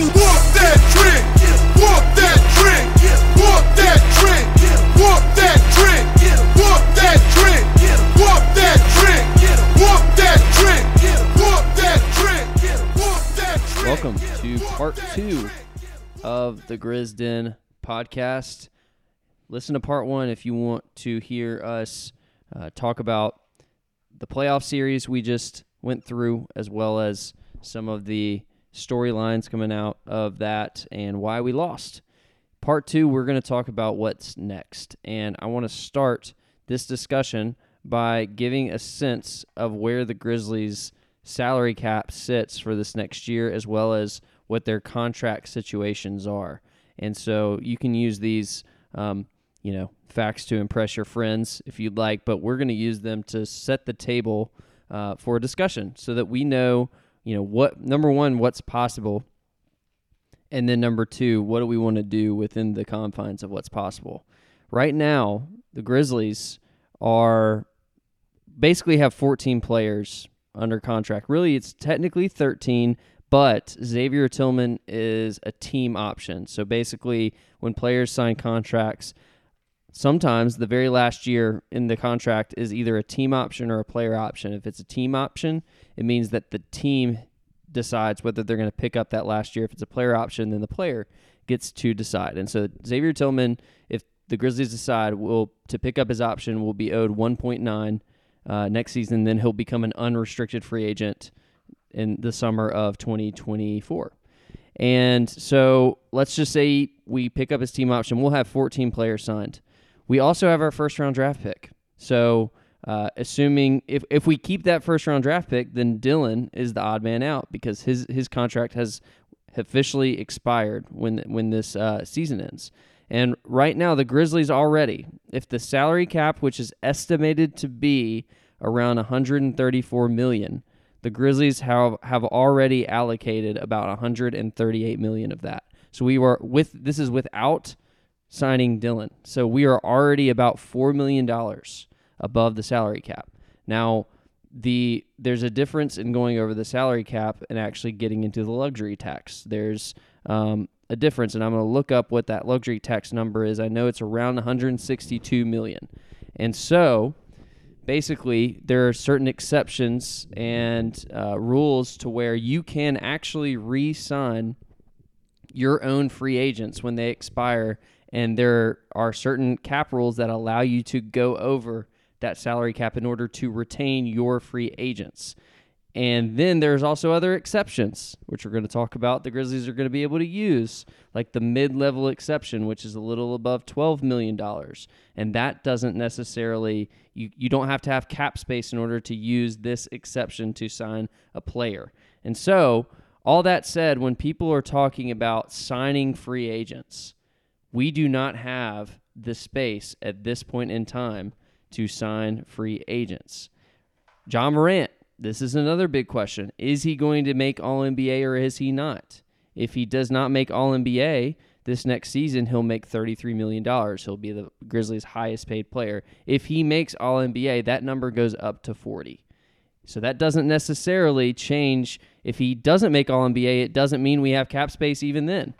and Walk that. Walk that. Walk that. Walk that. Walk that. Walk that. Walk that. Walk that. Welcome to part two of the Grizz Den podcast. Listen to part one if you want to hear us uh, talk about the playoff series we just went through, as well as some of the storylines coming out of that and why we lost. Part two, we're going to talk about what's next. And I want to start this discussion by giving a sense of where the Grizzlies' salary cap sits for this next year, as well as what their contract situations are. And so you can use these, um, you know, facts to impress your friends if you'd like, but we're going to use them to set the table uh, for a discussion so that we know, you know, what number one, what's possible, and then number two, what do we want to do within the confines of what's possible. Right now, the Grizzlies are basically have 14 players under contract. Really, it's technically 13, but Xavier Tillman is a team option. So basically, when players sign contracts, sometimes the very last year in the contract is either a team option or a player option. If it's a team option, it means that the team decides whether they're going to pick up that last year. If it's a player option, then the player gets to decide. And so Xavier Tillman, if the Grizzlies decide will to pick up his option, will be owed 1.9 uh, next season. Then he'll become an unrestricted free agent in the summer of 2024. And so let's just say we pick up his team option. We'll have 14 players signed. We also have our first round draft pick. So uh, assuming if, if we keep that first round draft pick, then Dillon is the odd man out because his his contract has officially expired when when this uh, season ends. And right now, the Grizzlies already, if the salary cap, which is estimated to be around 134 million, the Grizzlies have have already allocated about 138 million of that. So we were with this is without signing Dillon. So we are already about four million dollars above the salary cap. Now, the there's a difference in going over the salary cap and actually getting into the luxury tax. There's um, a difference, and I'm going to look up what that luxury tax number is. I know it's around 162 million, and so basically there are certain exceptions and uh, rules to where you can actually re-sign your own free agents when they expire and there are certain cap rules that allow you to go over that salary cap in order to retain your free agents. And then there's also other exceptions, which we're going to talk about. The Grizzlies are going to be able to use, like the mid level exception, which is a little above $12 million. And that doesn't necessarily, you, you don't have to have cap space in order to use this exception to sign a player. And so, all that said, when people are talking about signing free agents, we do not have the space at this point in time to sign free agents. Ja Morant, this is another big question. Is he going to make All NBA or is he not? If he does not make All NBA this next season, he'll make $33 million. He'll be the Grizzlies' highest paid player. If he makes All NBA, that number goes up to 40. So that doesn't necessarily change. If he doesn't make All NBA, it doesn't mean we have cap space even then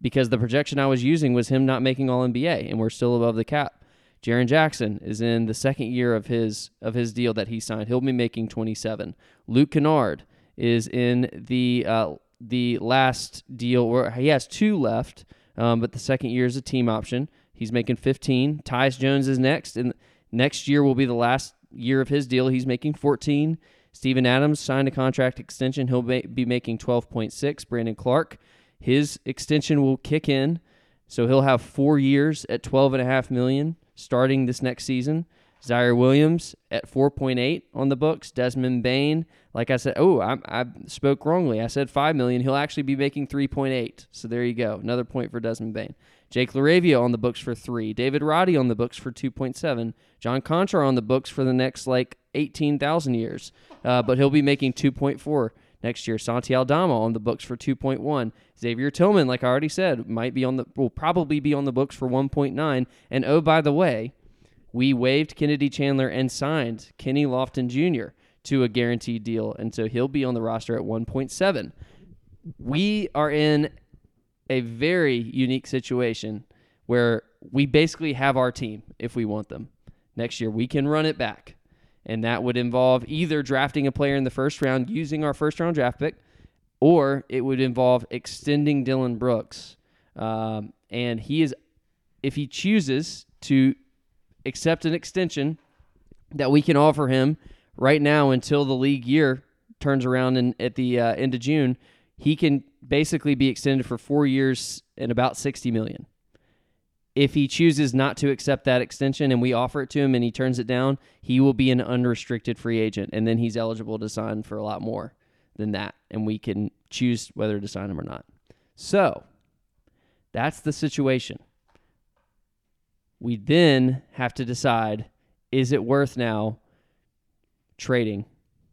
because the projection I was using was him not making All NBA, and we're still above the cap. Jaren Jackson is in the second year of his of his deal that he signed. He'll be making 27. Luke Kennard is in the uh, the last deal, where he has two left, um, but the second year is a team option. He's making 15. Tyus Jones is next, and next year will be the last year of his deal. He's making 14. Steven Adams signed a contract extension. He'll be making 12.6. Brandon Clarke his extension will kick in, so he'll have four years at twelve and a half million starting this next season. Ziaire Williams at 4.8 on the books. Desmond Bane, like I said, oh, I, I spoke wrongly. I said 5 million. He'll actually be making 3.8. So there you go. Another point for Desmond Bane. Jake LaRavia on the books for 3. David Roddy on the books for 2.7. John Konchar on the books for the next like 18,000 years. Uh, but he'll be making 2.4 next year. Santi Aldama on the books for 2.1. Xavier Tillman, like I already said, might be on the will probably be on the books for 1.9. And oh, by the way, we waived Kennedy Chandler and signed Kenny Lofton Jr. to a guaranteed deal, and so he'll be on the roster at 1.7. we are in a very unique situation where we basically have our team if we want them. Next year, we can run it back. And that would involve either drafting a player in the first round using our first round draft pick, or it would involve extending Dillon Brooks. Um, and he is, if he chooses to accept an extension that we can offer him right now until the league year turns around in, at the uh, end of June, he can basically be extended for four years and about 60 million. If he chooses not to accept that extension and we offer it to him and he turns it down, he will be an unrestricted free agent and then he's eligible to sign for a lot more than that. And we can choose whether to sign him or not. So that's the situation. We then have to decide is it worth now trading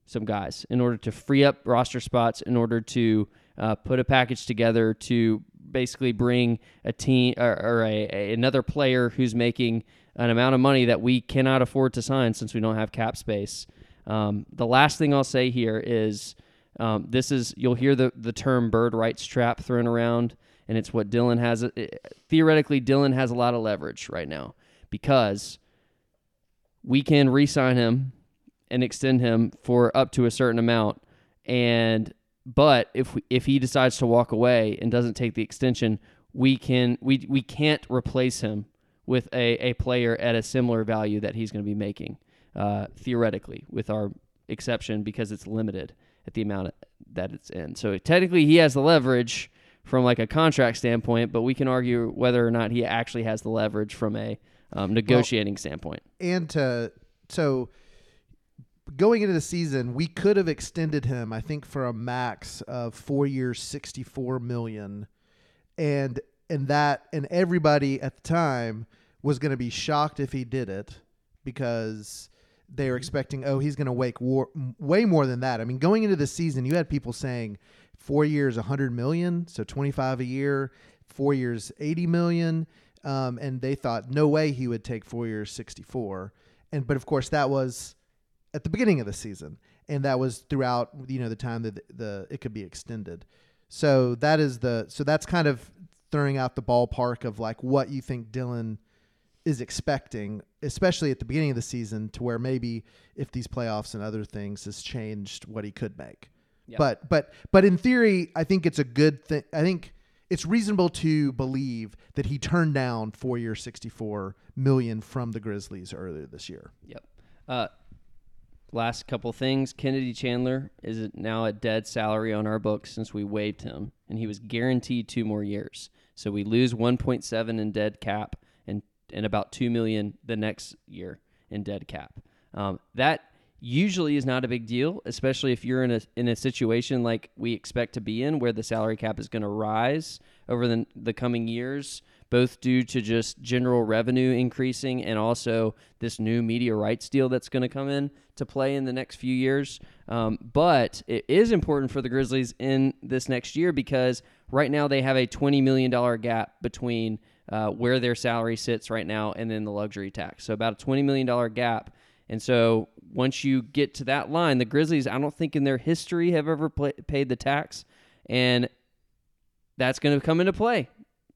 some guys in order to free up roster spots, in order to uh, put a package together to basically bring a team or, or a, a, another player who's making an amount of money that we cannot afford to sign since we don't have cap space. Um, the last thing I'll say here is um, this is you'll hear the the term bird rights trap thrown around, and it's what Dillon has. It, uh, theoretically, Dillon has a lot of leverage right now because we can re-sign him and extend him for up to a certain amount, and but if we, if he decides to walk away and doesn't take the extension, we can we we can't replace him with a, a player at a similar value that he's going to be making uh, theoretically with our exception because it's limited at the amount that it's in. So technically, he has the leverage from like a contract standpoint, but we can argue whether or not he actually has the leverage from a um, negotiating well, standpoint. And to so going into the season, we could have extended him, I think, for a max of four years, sixty-four million, and and that and everybody at the time was going to be shocked if he did it because they were expecting, oh, he's going to wake war, way more than that. I mean, going into the season, you had people saying four years, 100 million, so 25 a year, four years, 80 million. Um, and they thought, no way he would take four years, 64. And, but of course, that was at the beginning of the season. And that was throughout, you know, the time that the, the it could be extended. So that is the, so that's kind of throwing out the ballpark of like what you think Dillon is expecting, especially at the beginning of the season, to where maybe if these playoffs and other things has changed what he could make. Yep. But but but in theory, I think it's a good thing. I think it's reasonable to believe that he turned down four year, sixty four million from the Grizzlies earlier this year. Yep. Uh, last couple things. Kennedy Chandler is now a dead salary on our books since we waived him, and he was guaranteed two more years. So we lose 1.7 in dead cap and and about two million the next year in dead cap. Um, that usually is not a big deal, especially if you're in a in a situation like we expect to be in, where the salary cap is going to rise over the the coming years, both due to just general revenue increasing and also this new media rights deal that's going to come in to play in the next few years. Um, but it is important for the Grizzlies in this next year because right now they have a twenty million dollar gap between uh, where their salary sits right now and then the luxury tax. So about a $20 million gap. And so once you get to that line, the Grizzlies, I don't think in their history have ever paid the tax. And that's going to come into play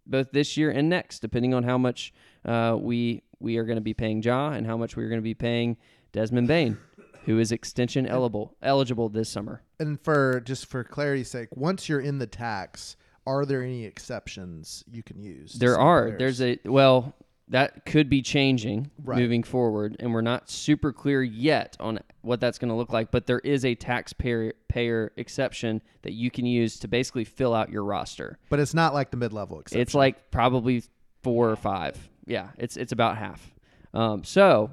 both this year and next, depending on how much uh, we we are going to be paying Ja and how much we're going to be paying Desmond Bane, who is extension eligible eligible this summer. And for just for clarity's sake, once you're in the tax, are there any exceptions you can use? There are. Players? There's a well that could be changing right. moving forward, and we're not super clear yet on what that's going to look like. But there is a taxpayer payer exception that you can use to basically fill out your roster. But it's not like the mid level exception. It's like probably four or five. Yeah, it's it's about half. Um, so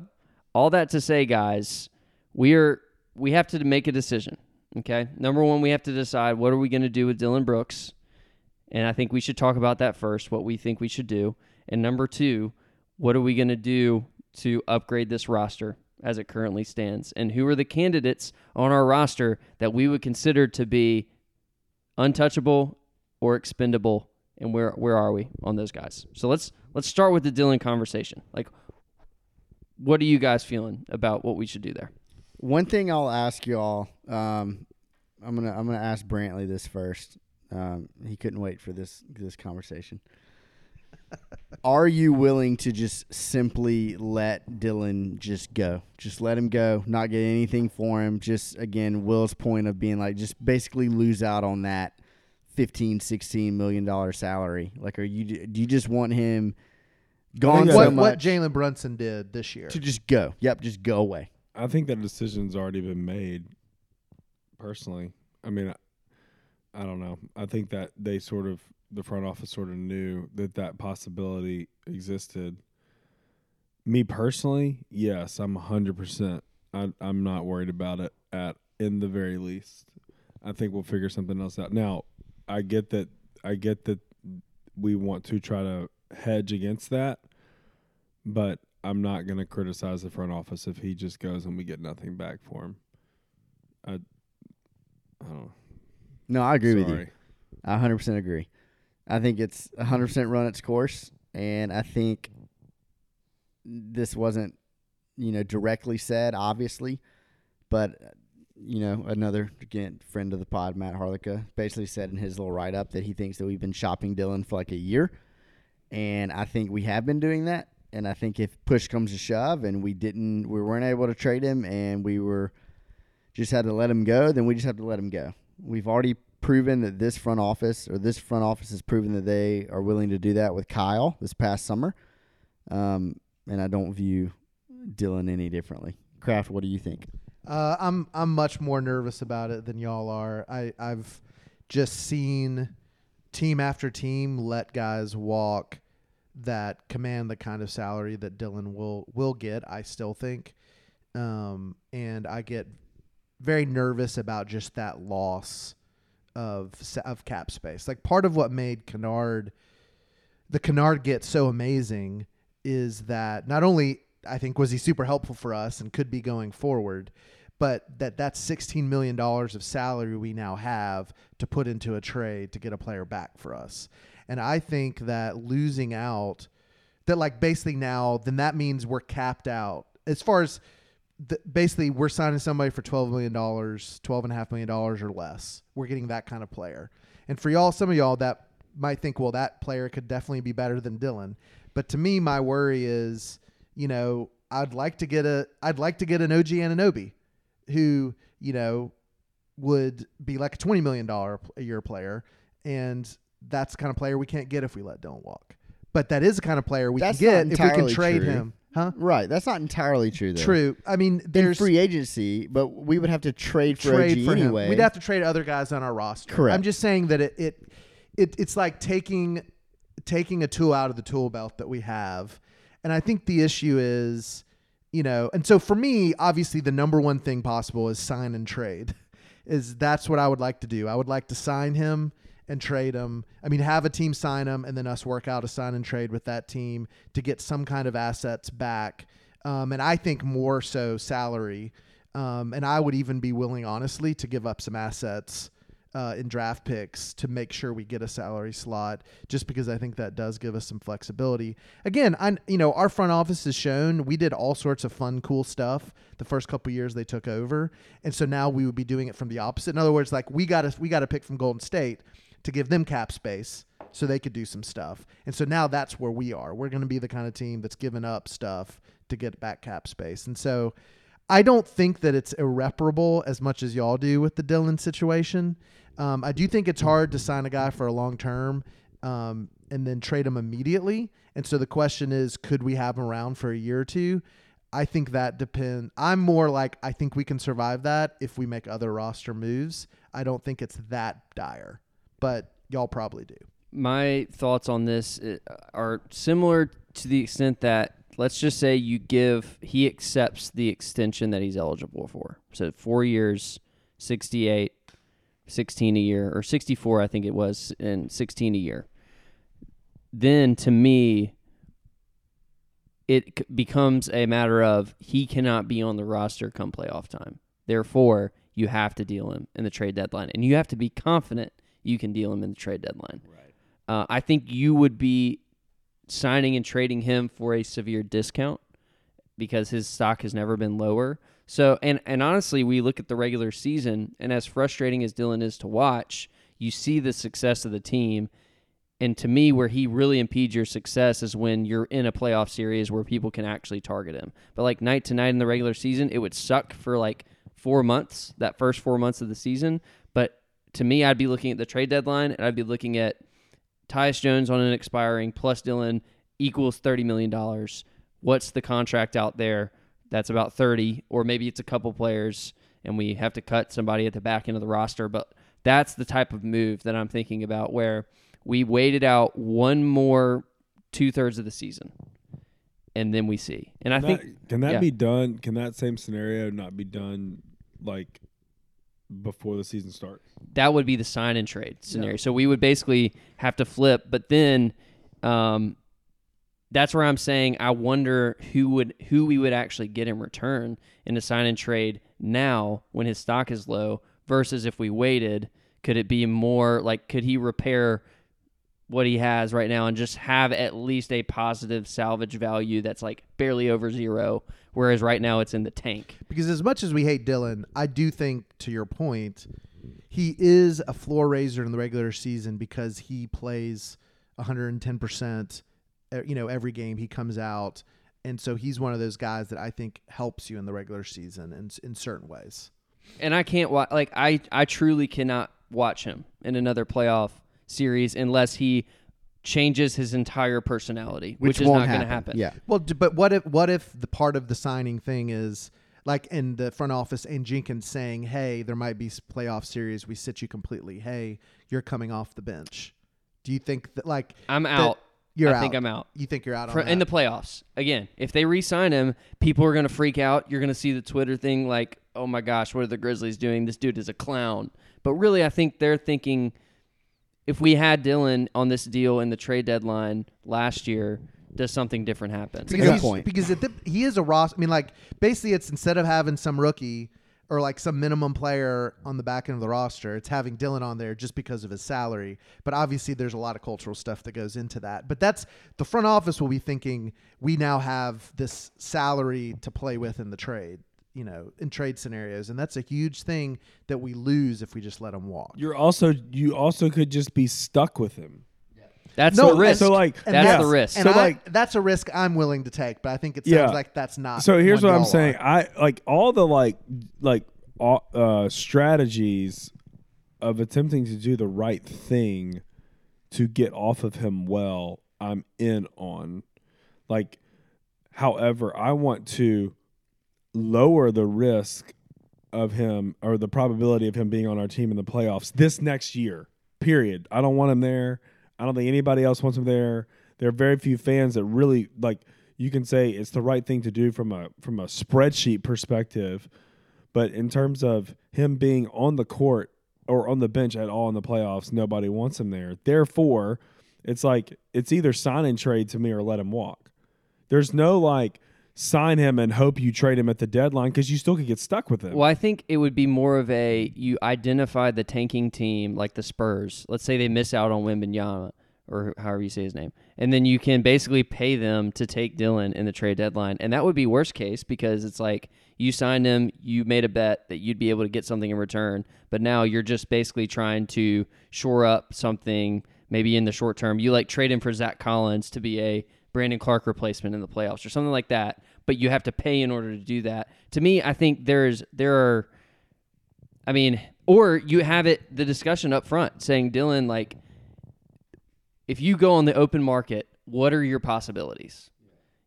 all that to say, guys, we are we have to make a decision. Okay, number one, we have to decide what are we going to do with Dillon Brooks and I think we should talk about that first, what we think we should do. And number two, what are we going to do to upgrade this roster as it currently stands? And who are the candidates on our roster that we would consider to be untouchable or expendable? And where where are we on those guys? So let's let's start with the Dillon conversation. Like what are you guys feeling about what we should do there? One thing I'll ask y'all, um, I'm gonna I'm gonna ask Brantley this first Um, he couldn't wait for this this conversation. Are you willing to just simply let Dillon just go? Just let him go, not get anything for him. Just again, Will's point of being like just basically lose out on that 15 16 million dollar salary. Like are you do you just want him gone think so what, much what Jalen Brunson did this year. to just go? Yep, just go away. I think that decision's already been made. Personally, I mean, I, I don't know. I think that they sort of the front office sort of knew that that possibility existed. Me personally, yes, I'm hundred percent. I'm not worried about it at in the very least. I think we'll figure something else out. Now, I get that. I get that we want to try to hedge against that, but I'm not going to criticize the front office if he just goes and we get nothing back for him. I, I don't know. No, I agree with you. I 100% agree. I think it's 100% run its course, and I think this wasn't, you know, directly said, obviously, but you know, another again friend of the pod, Matt Harlica, basically said in his little write up that he thinks that we've been shopping Dillon for like a year, and I think we have been doing that. And I think if push comes to shove, and we didn't, we weren't able to trade him, and we were just had to let him go, then we just have to let him go. We've already proven that this front office or this front office has proven that they are willing to do that with Kyle this past summer. Um, and I don't view Dillon any differently. Kraft, what do you think? Uh, I'm I'm much more nervous about it than y'all are. I I've just seen team after team let guys walk that command the kind of salary that Dillon will will get. I still think, um, and I get very nervous about just that loss of of cap space. Like part of what made Kennard the Kennard get so amazing is that not only I think was he super helpful for us and could be going forward, but that that's 16 million dollars of salary we now have to put into a trade to get a player back for us. And I think that losing out that like basically now then that means we're capped out as far as the, basically we're signing somebody for 12 million dollars 12 and a half million dollars or less. We're getting that kind of player. And for y'all some of y'all that might think well that player could definitely be better than dillon. But to me my worry is you know i'd like to get a i'd like to get an og Anunoby who you know would be like a 20 million dollar a year player. And that's the kind of player we can't get if we let dillon walk. But that is the kind of player we That's can get if we can trade true. him huh Right. That's not entirely true, though. True. I mean, In there's free agency, but we would have to trade for trade OG for anyway. him. We'd have to trade other guys on our roster. Correct. I'm just saying that it, it it it's like taking taking a tool out of the tool belt that we have. And I think the issue is, you know, and so for me, obviously the number one thing possible is sign and trade. Is that's what I would like to do. I would like to sign him and trade him. I mean, have a team sign him and then us work out a sign and trade with that team to get some kind of assets back. Um, and I think more so salary. Um, and I would even be willing, honestly, to give up some assets uh, in draft picks to make sure we get a salary slot, just because I think that does give us some flexibility. Again, I you know our front office has shown we did all sorts of fun, cool stuff the first couple years they took over, and so now we would be doing it from the opposite. In other words, like we got to we got to pick from Golden State to give them cap space so they could do some stuff, and so now that's where we are. We're going to be the kind of team that's giving up stuff to get back cap space, and so. I don't think that it's irreparable as much as y'all do with the Dillon situation. Um, I do think it's hard to sign a guy for a long term um, and then trade him immediately. And so the question is, could we have him around for a year or two? I think that depend. I'm more like I think we can survive that if we make other roster moves. I don't think it's that dire, but y'all probably do. my thoughts on this uh, are similar to the extent that let's just say you give he accepts the extension that he's eligible for. So 4 years, 68, 16 a year or 64 I think it was and 16 a year. Then to me it becomes a matter of he cannot be on the roster come playoff time. Therefore, you have to deal him in the trade deadline, and you have to be confident you can deal him in the trade deadline. Right. Uh, I think you would be signing and trading him for a severe discount because his stock has never been lower. So, and and honestly, we look at the regular season, and as frustrating as Dillon is to watch, you see the success of the team. And to me, where he really impedes your success is when you're in a playoff series where people can actually target him. But like night to night in the regular season, it would suck for like four months, that first four months of the season. To me, I'd be looking at the trade deadline and I'd be looking at Tyus Jones on an expiring plus Dillon equals $30 million. What's the contract out there that's about 30 or maybe it's a couple players and we have to cut somebody at the back end of the roster, but that's the type of move that I'm thinking about where we waited out one more two thirds of the season and then we see. And I That- think can that yeah. be done? Can that same scenario not be done like before the season starts? that would be the sign and trade scenario. So we would basically have to flip, but then um, that's where I'm saying I wonder who would who we would actually get in return in a sign and trade now when his stock is low versus if we waited. Could it be more like could he repair what he has right now and just have at least a positive salvage value that's like barely over zero, whereas right now it's in the tank. Because as much as we hate Dillon, I do think, to your point, he is a floor raiser in the regular season because he plays 110%, uh, you know, every game he comes out. And so he's one of those guys that I think helps you in the regular season in, in certain ways. and I can't watch. Like I, I truly cannot watch him in another playoff series unless he changes his entire personality, which, is won't going to happen. happen. Yeah. Well, d- but what if what if the part of the signing thing is like in the front office and Jenkins saying, "Hey, there might be playoff series. We sit you completely. Hey, you're coming off the bench." Do you think that like I'm that out. You're I out. think I'm out. You think you're out For, on in the playoffs again. If they re-sign him, people are going to freak out. You're going to see the Twitter thing like, "Oh my gosh, what are the Grizzlies doing? This dude is a clown." But really, I think they're thinking if we had Dillon on this deal in the trade deadline last year, does something different happen? because Good he's, point. Because at the, he is a Ross. I mean, like basically, it's instead of having some rookie or like some minimum player on the back end of the roster, it's having Dillon on there just because of his salary. But obviously, there's a lot of cultural stuff that goes into that. But that's the front office will be thinking we now have this salary to play with in the trade. You know, in trade scenarios, and that's a huge thing that we lose if we just let him walk. You're also you also could just be stuck with him. That's No, the risk. So like And That's yeah. the risk. And So I, like that's a risk I'm willing to take, but I think it sounds Yeah. like that's not. So here's what I'm saying. are. I like all the like like uh, strategies of attempting to do the right thing to get off of him well. I'm in on. Like, however, I want to lower the risk of him or the probability of him being on our team in the playoffs this next year. Period. I don't want him there. I don't think anybody else wants him there. There are very few fans that really like you can say it's the right thing to do from a from a spreadsheet perspective, but in terms of him being on the court or on the bench at all in the playoffs, nobody wants him there. Therefore, it's like it's either sign and trade to me or let him walk. There's no like sign him and hope you trade him at the deadline because you still could get stuck with him. Well, I think it would be more of a you identify the tanking team like the Spurs. Let's say they miss out on Wembanyama or however you say his name, and then you can basically pay them to take Dillon in the trade deadline, and that would be worst case because it's like you signed him, you made a bet that you'd be able to get something in return, but now you're just basically trying to shore up something maybe in the short term. You like trade him for Zach Collins to be a Brandon Clarke replacement in the playoffs or something like that, but you have to pay in order to do that. To me, I think there's there are I mean, or you have it the discussion up front saying Dillon like if you go on the open market, what are your possibilities?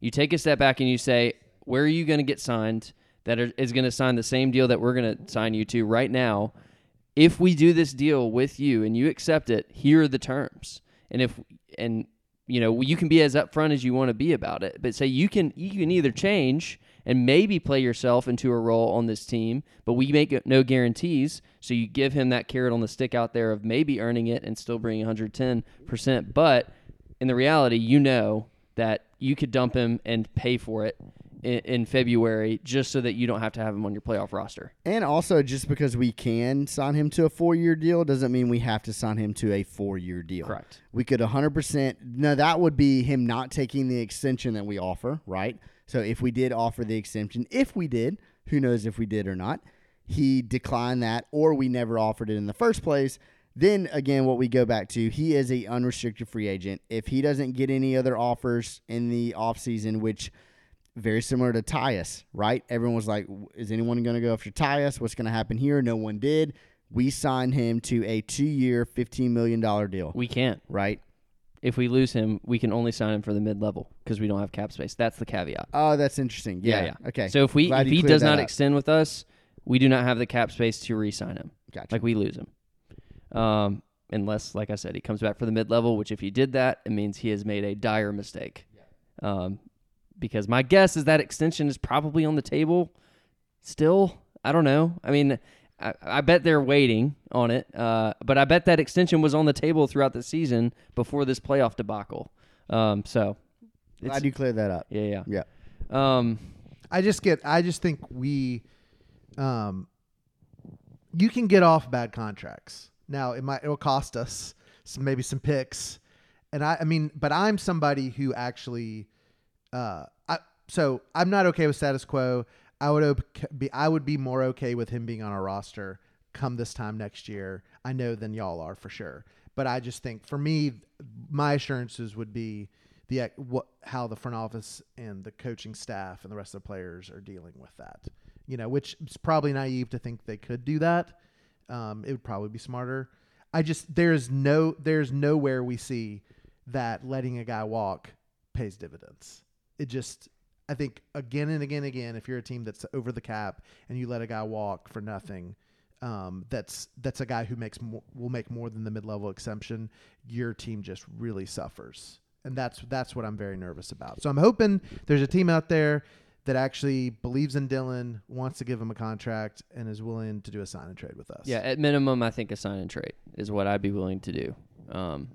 You take a step back and you say, where are you going to get signed that is going to sign the same deal that we're going to sign you to right now? If we do this deal with you and you accept it, here are the terms. And if and you know you can be as upfront as you want to be about it, but say you can you can either change and maybe play yourself into a role on this team, but we make no guarantees. So you give him that carrot on the stick out there of maybe earning it and still bringing 110%. But in the reality, you know that you could dump him and pay for it in, in February just so that you don't have to have him on your playoff roster. And also, just because we can sign him to a four year deal doesn't mean we have to sign him to a four year deal. Correct. We could 100%. No, that would be him not taking the extension that we offer, right? So if we did offer the extension, if we did, who knows if we did or not, he declined that or we never offered it in the first place, Then again, what we go back to, he is a unrestricted free agent. If he doesn't get any other offers in the offseason, which very similar to Tyus, right? Everyone was like, is anyone going to go after Tyus? What's going to happen here? No one did. We signed him to a two-year, $15 million deal, We can't. right? If we lose him, we can only sign him for the mid level because we don't have cap space. That's the caveat. Oh, that's interesting. Yeah. yeah. Okay. So if we Glad if he does not up. extend with us, we do not have the cap space to re-sign him. gotcha. Like we lose him. Um, unless, like I said, he comes back for the mid level. Which if he did that, it means he has made a dire mistake. Um, because my guess is that extension is probably on the table. Still, I don't know. I mean, I, I bet they're waiting on it. Uh, but I bet that extension was on the table throughout the season before this playoff debacle. Um, so it's, Glad you cleared that up. yeah, Yeah. yeah. Um, I just get. I just think we, um, you can get off bad contracts. Now it might. It will cost us some, maybe some picks, and I. I mean, but I'm somebody who actually, uh, I. So I'm not okay with status quo. I would op- be. I would be more okay with him being on our roster come this time next year. I know than y'all are for sure. But I just think for me, my assurances would be the what how the front office and the coaching staff and the rest of the players are dealing with that. You know, which is probably naive to think they could do that. Um, it would probably be smarter. I just there's no there's nowhere we see that letting a guy walk pays dividends. It just I think again and again and again if you're a team that's over the cap and you let a guy walk for nothing, um, that's that's a guy who makes more, will make more than the mid level exemption. Your team just really suffers, and that's that's what I'm very nervous about. So I'm hoping there's a team out there that actually believes in Dillon, wants to give him a contract, and is willing to do a sign and trade with us. Yeah, at minimum, I think a sign and trade is what I'd be willing to do. Um,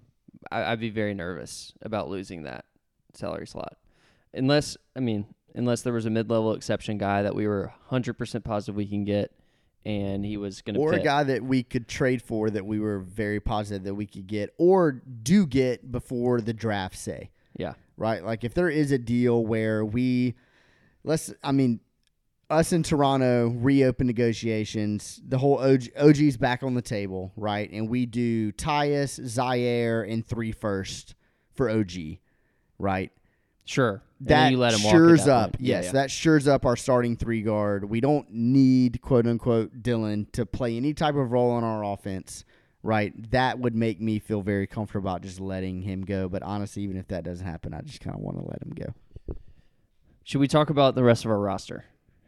I, I'd be very nervous about losing that salary slot, unless I mean, unless there was a mid-level exception guy that we were 100% positive we can get, and he was going to or a guy that we could trade for that we were very positive that we could get or do get before the draft say. Yeah, right? Like if there is a deal where we let's i mean us in toronto reopen negotiations the whole OG, og's back on the table right? And we do Tyus, zaire and three first for og right sure. And that you let him walk at shures that up. Yeah, Yes, yeah. that shures up our starting three guard. We don't need quote unquote Dillon to play any type of role on our offense. Right, that would make me feel very comfortable about just letting him go. But honestly, even if that doesn't happen, I just kind of want to let him go. Should we talk about the rest of our roster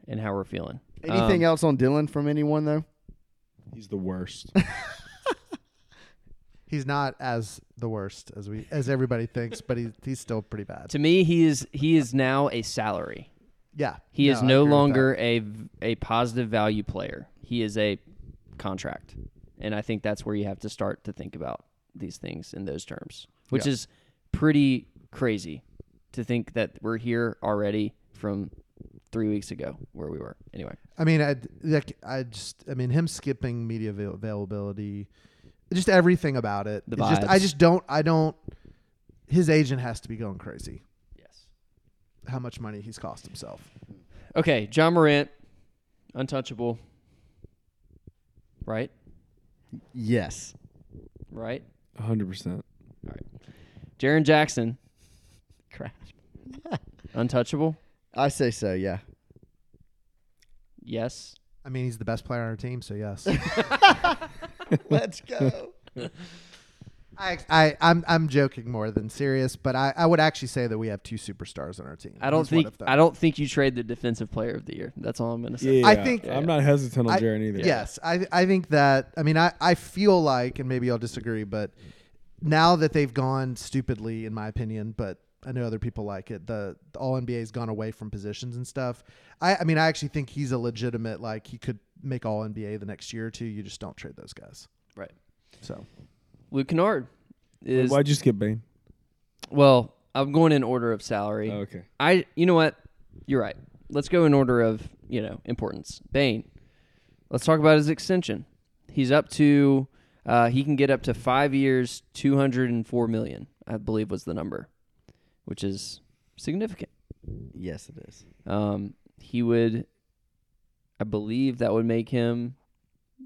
and how we're feeling? Anything Um, else on Dillon from anyone though? He's the worst. he's not as the worst as we as everybody thinks, but he's he's still pretty bad. To me, he is he is now a salary. Yeah, He is no longer a a positive value player. He is a contract, and I think that's where you have to start to think about these things in those terms, which Yeah. is pretty crazy to think that we're here already from three weeks ago where we were. Anyway, I mean, I like I just I mean him skipping media availability, just everything about it. The It's just I just don't I don't. His agent has to be going crazy. yes. How much money he's cost himself? Okay, Ja Morant, untouchable. Right, Yes. right. 100%. All right. Jaren Jackson, Crap. untouchable. I say so. Yeah. Yes. I mean, he's the best player on our team, so yes. Let's go. I, I I'm I'm joking more than serious, but I, I would actually say that we have two superstars on our team. I don't He's think. I don't think you trade the defensive player of the year. That's all I'm gonna say. Yeah, I think- I'm not hesitant on I- Jaren either. Yes, I I think that I mean I, I feel like and maybe I'll disagree, but now that they've gone stupidly, in my opinion, but I know other people like it. The, the All NBA's gone away from positions and stuff. I I mean I actually think he's a legitimate like he could make All NBA the next year or two. You just don't trade those guys. Right. So Luke Kennard is Why'd you skip Bane? well. I'm going in order of salary. Oh, okay. I you know what? You're right. Let's go in order of you know importance. Bane. Let's talk about his extension. He's up to uh, he can get up to five years, two hundred and four million. I believe was the number, which is significant. yes, it is. Um, he would, I believe that would make him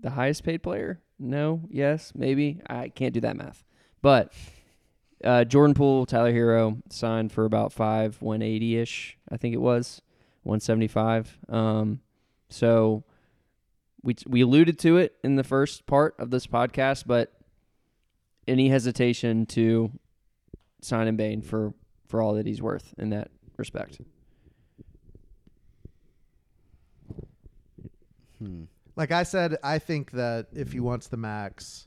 the highest paid player no, yes, maybe. I can't do that math. But uh, Jordan Poole, Tyler Herro signed for about five, one eighty ish. I think it was one seventy five. Um, so we we alluded to it in the first part of this podcast, but any hesitation to sign in Bane for for all that he's worth in that respect? Hmm. Like I said, I think that if he wants the max,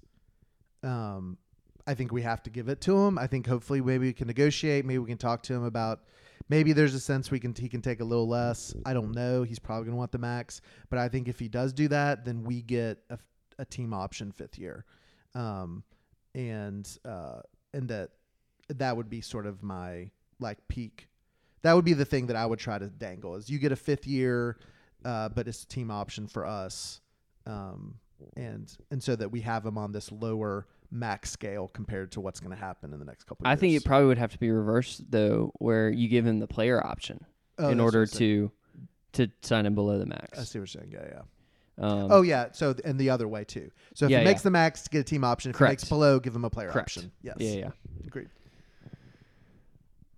um, I think we have to give it to him. I think hopefully maybe we can negotiate. Maybe we can talk to him about. Maybe there's a sense we can he can take a little less. I don't know. He's probably gonna want the max, but I think if he does do that, then we get a, a team option fifth year, um, and uh, and that that would be sort of my like peak. That would be the thing that I would try to dangle is you get a fifth year, uh, but it's a team option for us, um, and and so that we have him on this lower max scale compared to what's going to happen in the next couple. of I think it probably would have to be reversed though, where you give him the player option Oh, in order to to sign him below the max. I see what you're saying. Yeah, yeah. Um, oh yeah. So and the other way too. So if Yeah, he makes yeah. the max, get a team option. If Correct. he makes below, give him a player Correct. option. Yes. yeah, yeah. Agreed.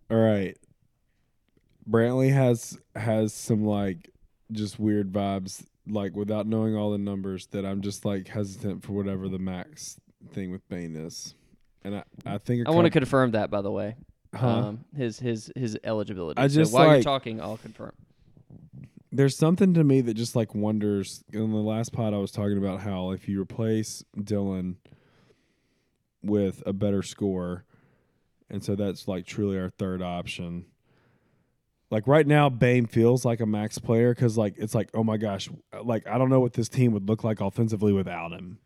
All right. Brantley has has some like just weird vibes, like without knowing all the numbers, that I'm just like hesitant for whatever the max thing with Bane is. And I, I think I want to confirm that by the way. Huh? Um, his his his eligibility. I So just while you're talking, I'll confirm. there's something to me that just like wonders. In the last pod, I was talking about how if you replace Dillon with a better score, and so that's like truly our third option. Like right now, Bane feels like a max player because like it's like oh my gosh, like I don't know what this team would look like offensively without him.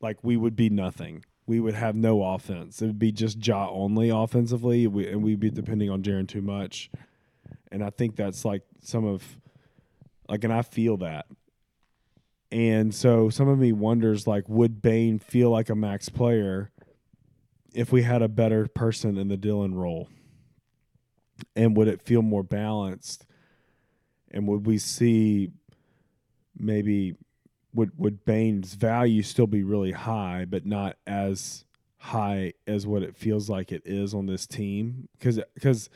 Like we would be nothing. We would have no offense. It would be just Ja only offensively, we, and we'd be depending on Jaren too much. And I think that's like some of like and I feel that. And so some of me wonders like would Bane feel like a max player if we had a better person in the Dillon role? And would it feel more balanced? And would we see maybe would would Bane's value still be really high but not as high as what it feels like it is on this team? Cuz cuz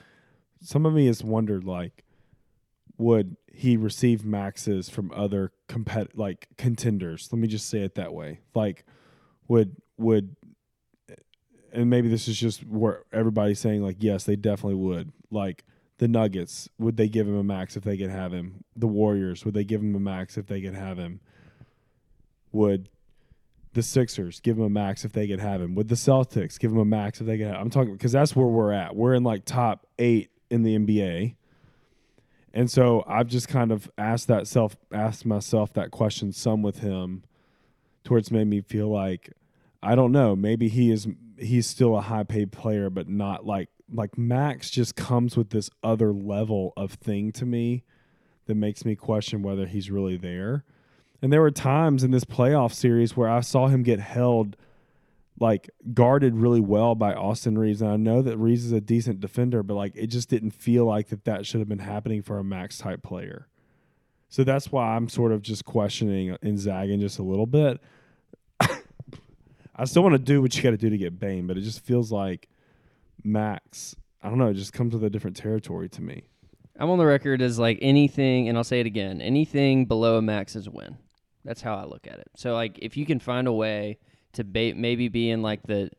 some of me has wondered like would he receive maxes from other compet like contenders let me just say it that way like would would and maybe this is just where everybody's saying like yes they definitely would like the nuggets would they give him a max if they could have him the warriors would they give him a max if they could have him would the Sixers give him a max if they could have him? Would the Celtics give him a max if they could have? him? I'm talking because that's where we're at. We're in like top eight in the NBA, and so I've just kind of asked that self, asked myself that question some with him, towards made me feel like I don't know. Maybe he is he's still a high paid player, but not like like Max just comes with this other level of thing to me that makes me question whether he's really there. And there were times in this playoff series where I saw him get held like guarded really well by Austin Reaves. And I know that Reeves is a decent defender, but like it just didn't feel like that that should have been happening for a max type player. So that's why I'm sort of just questioning and zagging just a little bit. I still want to do what you got to do to get Bane, but it just feels like Max. I don't know. It just comes with a different territory to me. I'm on the record as like anything, and I'll say it again: anything below a max is a win. That's how I look at it. So like, if you can find a way to ba- maybe be in like the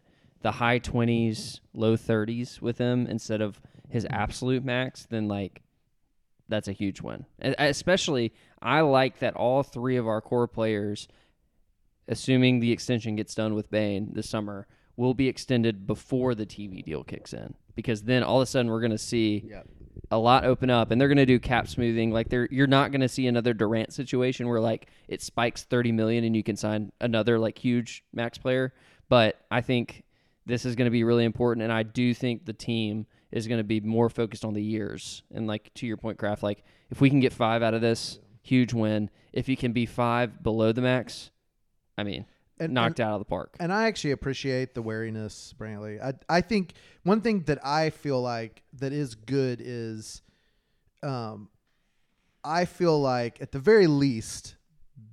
the high 20s, low 30s with him instead of his absolute max, then like that's a huge win. And especially, I like that all three of our core players, assuming the extension gets done with Bane this summer, will be extended before the TV deal kicks in. Because then all of a sudden we're going to see Yep. a lot open up, and they're going to do cap smoothing. Like they're you're not going to see another Durant situation where like it spikes thirty million and you can sign another like huge max player. But I think this is going to be really important, and I do think the team is going to be more focused on the years. And like to your point, Kraft, like if we can get five out of this, huge win. If you can be five below the max, I mean, And, knocked and, out of the park. and I actually appreciate the wariness, Brantley. I I think one thing that I feel like that is good is, um, I feel like at the very least,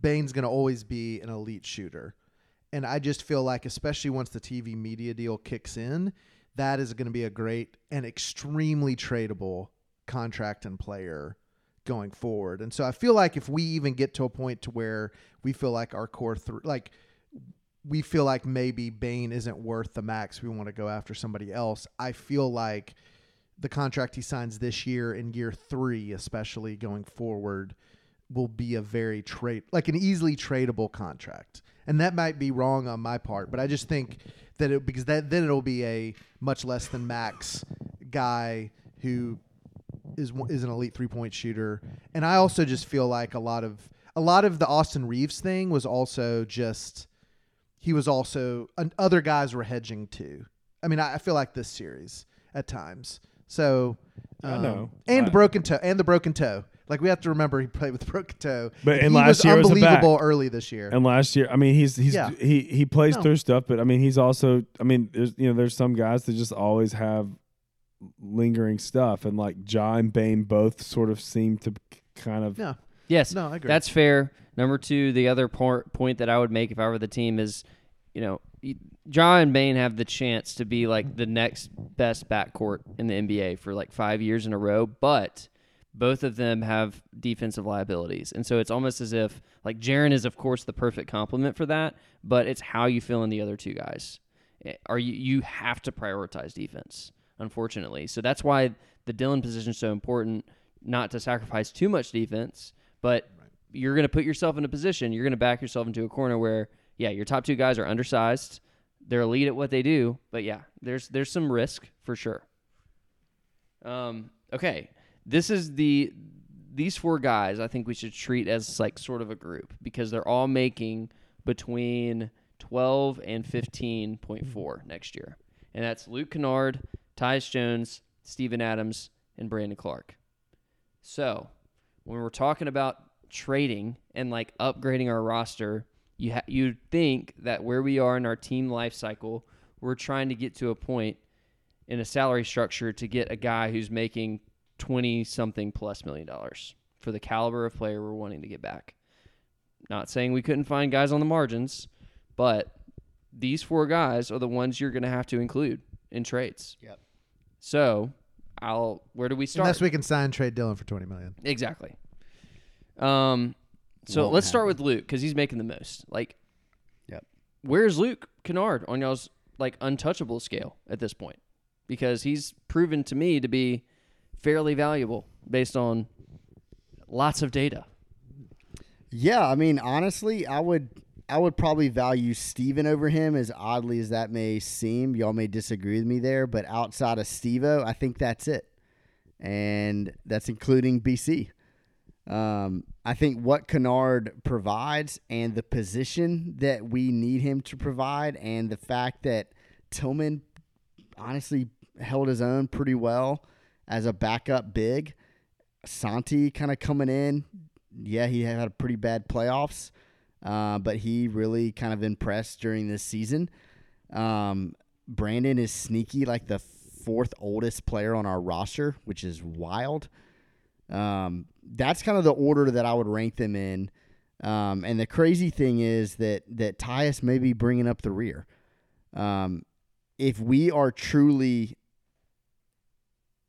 Bane's going to always be an elite shooter, and I just feel like, especially once the TV media deal kicks in, that is going to be a great and extremely tradable contract and player going forward. And so I feel like if we even get to a point to where we feel like our core three, like we feel like maybe Bane isn't worth the max, we want to go after somebody else. I feel like the contract he signs this year in year three, especially going forward, will be a very trade like an easily tradable contract. And that might be wrong on my part, but I just think that it because that then it'll be a much less than max guy who is is an elite three point shooter. And I also just feel like a lot of a lot of the Austin Reaves thing was also just he was also and other guys were hedging too. I mean, I, I feel like this series at times. So I um, know. and I- broken toe and the broken toe. Like we have to remember he played with broken toe. But and he last was year was unbelievable early this year. And last year, I mean, he's he's Yeah. he he plays No. through stuff, but I mean, he's also, I mean, there's you know, there's some guys that just always have lingering stuff, and like Ja and Bane both sort of seem to kind of no, Yes, no, I agree. That's fair. Number two, the other por- point that I would make if I were the team is, you know, y- Ja and Bane have the chance to be like the next best backcourt in the NBA for like five years in a row, but both of them have defensive liabilities. And so it's almost as if, like, Jaren is, of course, the perfect complement for that, but it's how you fill in the other two guys. Eh, Are you, you have to prioritize defense, unfortunately. So that's why the Dillon position is so important, not to sacrifice too much defense, but you're going to put yourself in a position, you're going to back yourself into a corner where, yeah, your top two guys are undersized. They're elite at what they do, but yeah, there's there's some risk for sure. Um, okay, this is the these four guys. I think we should treat as like sort of a group because they're all making between twelve and fifteen point four next year, and that's Luke Kennard, Tyus Jones, Steven Adams, and Brandon Clarke. So, when we're talking about trading and like upgrading our roster, you ha- you think that where we are in our team life cycle, we're trying to get to a point in a salary structure to get a guy who's making 20 something plus million dollars for the caliber of player we're wanting to get back. Not saying we couldn't find guys on the margins, but these four guys are the ones you're going to have to include in trades. Yep. So, I'll where do we start? unless we can sign trade Dillon for twenty million. Exactly. Um, so Won't let's start happen. with Luke because he's making the most. Like, Yep. where's Luke Kennard on y'all's like untouchable scale at this point? Because he's proven to me to be fairly valuable based on lots of data. Yeah, I mean, honestly, I would I would probably value Steven over him as oddly as that may seem. Y'all may disagree with me there, but outside of Stevo, I think that's it. And that's including BC. Um, I think what Kennard provides and the position that we need him to provide and the fact that Tillman honestly held his own pretty well as a backup big. Santi kind of coming in. Yeah, he had a pretty bad playoffs, uh, but he really kind of impressed during this season. Um, Brandon is sneaky, like the fourth oldest player on our roster, which is wild. Um, that's kind of the order that I would rank them in. Um, and the crazy thing is that that Tyus may be bringing up the rear. Um, if we are truly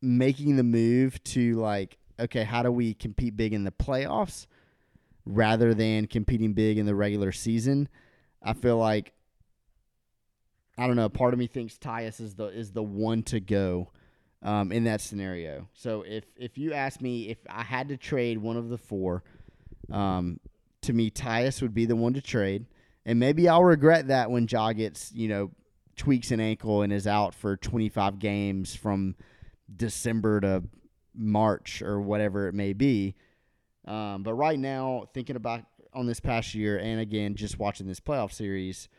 making the move to like, okay, how do we compete big in the playoffs rather than competing big in the regular season? I feel like I don't know. Part of me thinks Tyus is the is the one to go um, in that scenario. So if if you ask me if I had to trade one of the four, um, to me Tyus would be the one to trade, and maybe I'll regret that when Ja gets you know tweaks an ankle and is out for 25 games from December to March or whatever it may be. Um, but right now, thinking about on this past year, and again just watching this playoff series.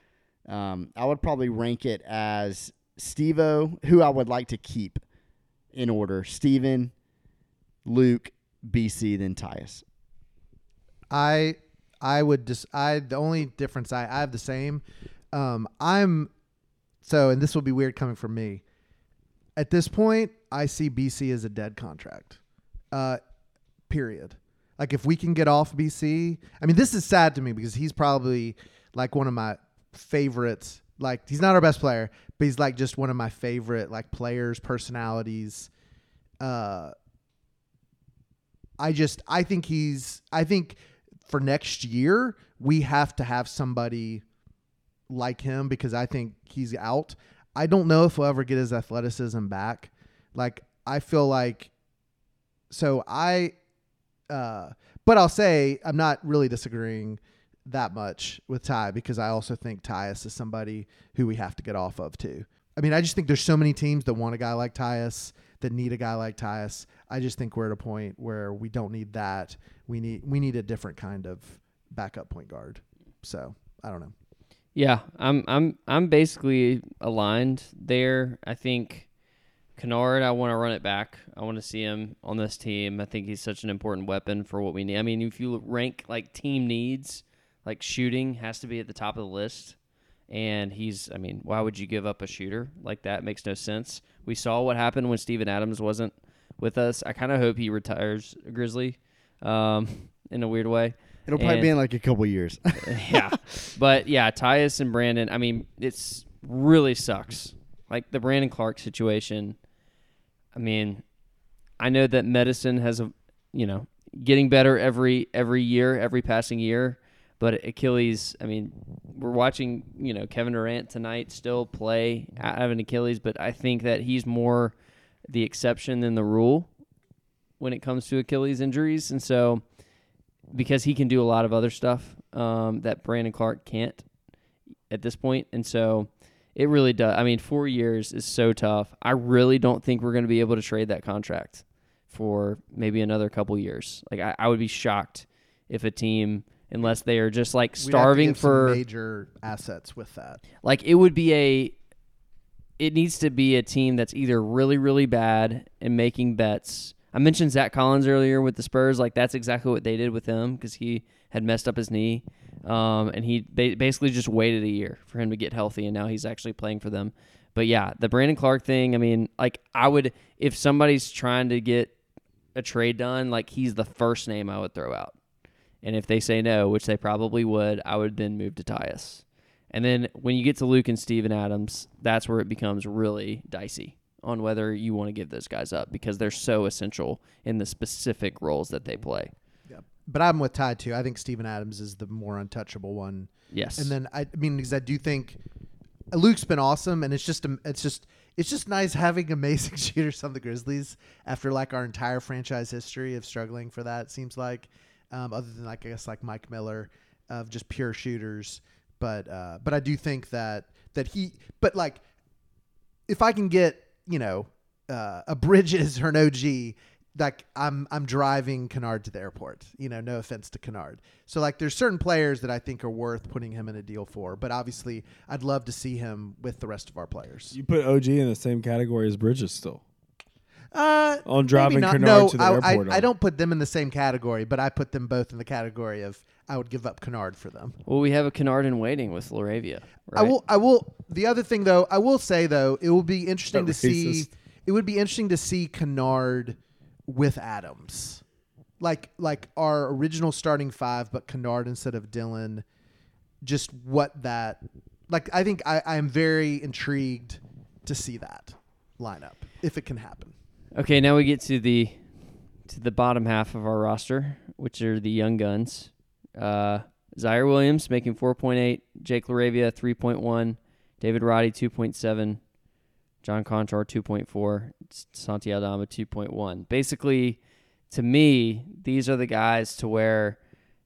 Um, I would probably rank it as Stevo, who I would like to keep in order. Steven, Luke, BC, then Tyus. I I would just I the only difference I I have the same. Um, I'm so and this will be weird coming from me. At this point, I see BC as a dead contract. Uh, period. Like if we can get off BC, I mean this is sad to me because he's probably like one of my favorites. Like he's not our best player, but he's like just one of my favorite like players, personalities. Uh, I just I think he's I think for next year we have to have somebody like him because I think he's out. I don't know if we'll ever get his athleticism back. Like I feel like so I uh but I'll say I'm not really disagreeing that much with Ty because I also think Tyus is somebody who we have to get off of too. I mean, I just think there's so many teams that want a guy like Tyus that need a guy like Tyus. I just think we're at a point where we don't need that. We need we need a different kind of backup point guard. So I don't know. Yeah, I'm I'm I'm basically aligned there. I think Kennard, I want to run it back. I want to see him on this team. I think he's such an important weapon for what we need. I mean, if you rank like team needs, like shooting has to be at the top of the list. And he's, I mean, why would you give up a shooter like that? Makes no sense. We saw what happened when Steven Adams wasn't with us. I kind of hope he retires Grizzly um, in a weird way. It'll probably And- be in like a couple years. yeah. But yeah, Tyus and Brandon, I mean, it's really sucks. Like the Brandon Clarke situation. I mean, I know that medicine has a, you know, getting better every every year, every passing year, but Achilles, I mean, we're watching, you know, Kevin Durant tonight still play have an Achilles, but I think that he's more the exception than the rule when it comes to Achilles injuries. And so because he can do a lot of other stuff um, that Brandon Clarke can't at this point, and so it really does. I mean, four years is so tough. I really don't think we're going to be able to trade that contract for maybe another couple years. Like I, I would be shocked if a team, unless they are just like We'd have to starving for major assets with that. like it would be a it needs to be a team that's either really really bad and making bets i mentioned zach collins earlier with the spurs like that's exactly what they did with him because he had messed up his knee um, and he ba- basically just waited a year for him to get healthy and now he's actually playing for them. But yeah the brandon clarke thing i mean like i would if somebody's trying to get a trade done like he's the first name i would throw out. And if they say no which they probably would i would then move to tyus. And then when you get to Luke and Steven Adams, that's where it becomes really dicey on whether you want to give those guys up because they're so essential in the specific roles that they play. But I'm with Ty too. I think Steven Adams is the more untouchable one. Yes. And then I, I mean, because I do think Luke's been awesome, and it's just it's just it's just nice having amazing shooters on the Grizzlies after like our entire franchise history of struggling for that. It seems like, um, other than like I guess like Mike Miller of just pure shooters. But uh, but I do think that that he but like if I can get you know uh, a Bridges or an OG, like I'm I'm driving Kennard to the airport. You know, no offense to Kennard. So like, there's certain players that I think are worth putting him in a deal for. But obviously, I'd love to see him with the rest of our players. You put OG in the same category as Bridges still. Uh, On maybe driving not. Kennard no, to the I, airport. I, I don't put them in the same category, but I put them both in the category of I would give up Kennard for them. well, we have a Kennard in waiting with LaRavia. Right? I will. I will. The other thing, though, I will say though, it will be interesting to That see. It would be interesting to see Kennard with Adams, like like our original starting five, but Kennard instead of Dillon. Just what that, like, I think I, I am very intrigued to see that lineup if it can happen. Okay, now we get to the to the bottom half of our roster, which are the young guns. Uh, Ziaire Williams making 4.8, Jake LaRavia 3.1, David Roddy 2.7, John Konchar 2.4, Santi Aldama 2.1. Basically, to me, these are the guys to where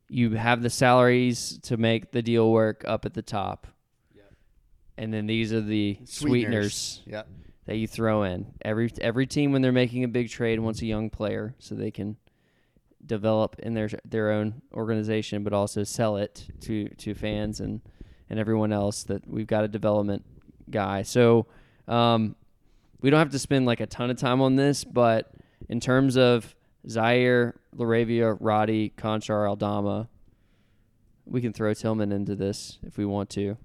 you have the salaries to make the deal work up at the top. And then these are the sweeteners Yep. that you throw in. Every every team when they're making a big trade wants a young player so they can develop in their their own organization, but also sell it to to fans and and everyone else that we've got a development guy. So um, we don't have to spend like a ton of time on this, but in terms of Ziaire, LaRavia, Roddy, Konchar, Aldama, we can throw Tillman into this if we want to.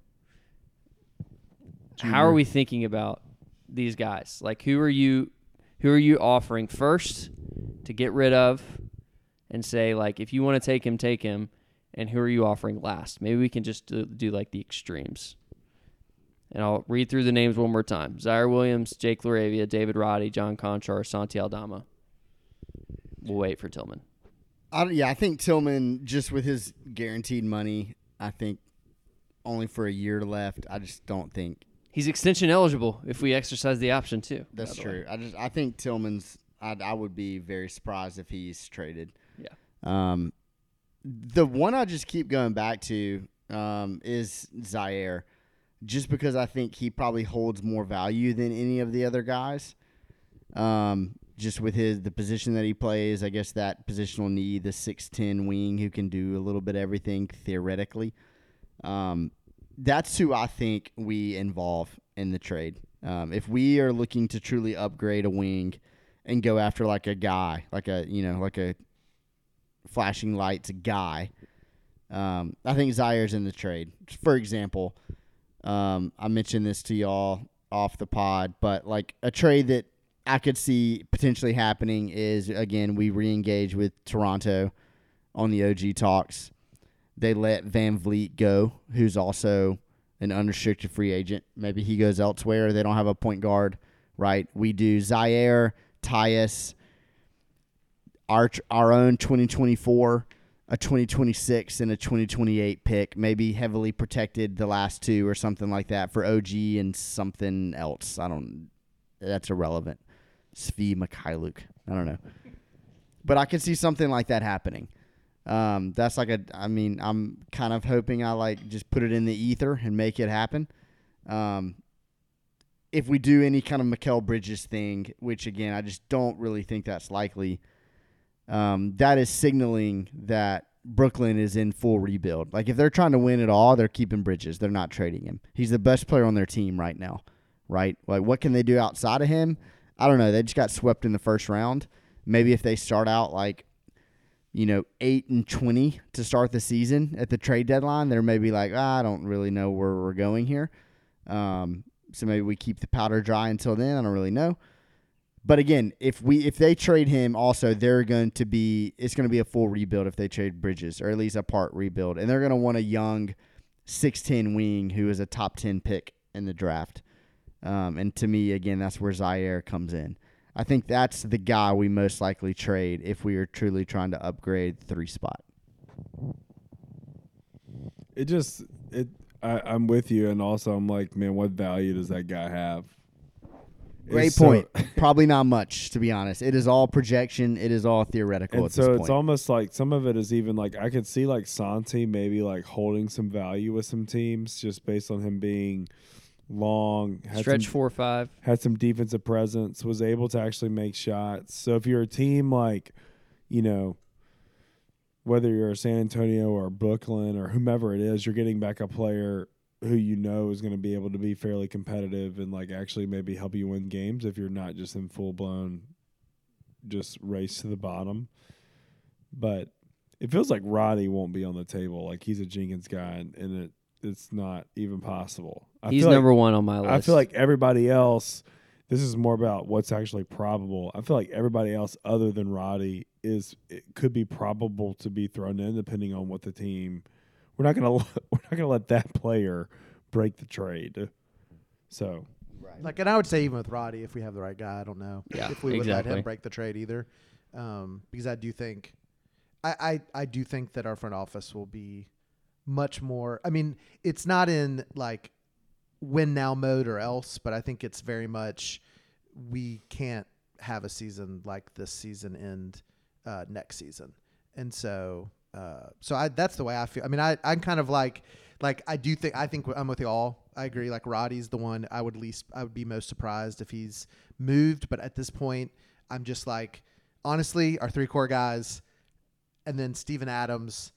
How are we thinking about these guys? Like who are you who are you offering first to get rid of and say like if you want to take him take him and who are you offering last? Maybe we can just do, do like the extremes. And I'll read through the names one more time: Ziaire Williams, Jake LaRavia, David Roddy, John Konchar, Santi Aldama. We'll wait for Tillman. I, yeah, I think Tillman just with his guaranteed money, I think only for a year left. I just don't think He's extension eligible if we exercise the option too. that's the way. true. I just I think Tillman's. I I would be very surprised if he's traded. Yeah. Um, the one I just keep going back to um, is Ziaire, just because I think he probably holds more value than any of the other guys. Um, just with his the position that he plays, I guess that positional need, the six ten wing who can do a little bit of everything theoretically. Um, that's who I think we involve in the trade. Um, if we are looking to truly upgrade a wing and go after like a guy, like a you know like a flashing lights guy, um, I think Ziaire's in the trade. For example, um, I mentioned this to y'all off the pod, but like a trade that I could see potentially happening is again we re-engage with Toronto on the OG talks. They let VanVleet go, who's also an unrestricted free agent. Maybe he goes elsewhere. They don't have a point guard, right? We do Ziaire, Tyus, our our own 2024, a 2026, and a 2028 pick. Maybe heavily protected the last two or something like that for OG and something else. I don't. That's irrelevant. Svi Mykhailiuk. I don't know. But I could see something like that happening. Um, that's like a. I mean, I'm kind of hoping I like just put it in the ether and make it happen. Um, if we do any kind of Mikal Bridges thing, which again I just don't really think that's likely, um, that is signaling that Brooklyn is in full rebuild. Like if they're trying to win at all, they're keeping Bridges. They're not trading him. He's the best player on their team right now, right? Like what can they do outside of him? I don't know. They just got swept in the first round. Maybe if they start out like you know, eight and twenty to start the season at the trade deadline, they're maybe like, ah, I don't really know where we're going here. Um, so maybe we keep the powder dry until then. I don't really know. But again, if we if they trade him, also they're going to be it's going to be a full rebuild if they trade Bridges or at least a part rebuild, and they're going to want a young six ten wing who is a top ten pick in the draft. Um, and to me, again, that's where Ziaire comes in. I think that's the guy we most likely trade if we are truly trying to upgrade three spot. It just it. I, I'm with you, and also I'm like, man, what value does that guy have? Great It's so- point. Probably not much, to be honest. It is all projection. It is all theoretical and at so this it's almost like some of it is even like I could see like Santi maybe like holding some value with some teams just based on him being long, had Stretch some, four or five. had some defensive presence, was able to actually make shots. So if you're a team like, you know, whether you're San Antonio or Brooklyn or whomever it is, you're getting back a player who you know is going to be able to be fairly competitive and like actually maybe help you win games if you're not just in full blown just race to the bottom. But it feels like Roddy won't be on the table. Like he's a Jenkins guy, and, and it it's not even possible. I He's feel like- number one on my list. I feel like everybody else. This is more about what's actually probable. I feel like everybody else other than Roddy is it could be probable to be thrown in depending on what the team. We're not gonna let- we're not gonna let that player break the trade. So right. Like, and I would say even with Roddy, if we have the right guy, I don't know Yeah, if we would let him break the trade either, um, because I do think, I, I I do think that our front office will be much more. I mean, it's not in like win now mode or else, but I think it's very much we can't have a season like this season end uh, next season, and so uh, so I that's the way I feel. I mean, I I'm kind of like like I do think I think I'm with you all. I agree. Like Roddy's the one I would least I would be most surprised if he's moved, but at this point, I'm just like honestly, our three core guys, and then Steven Adams,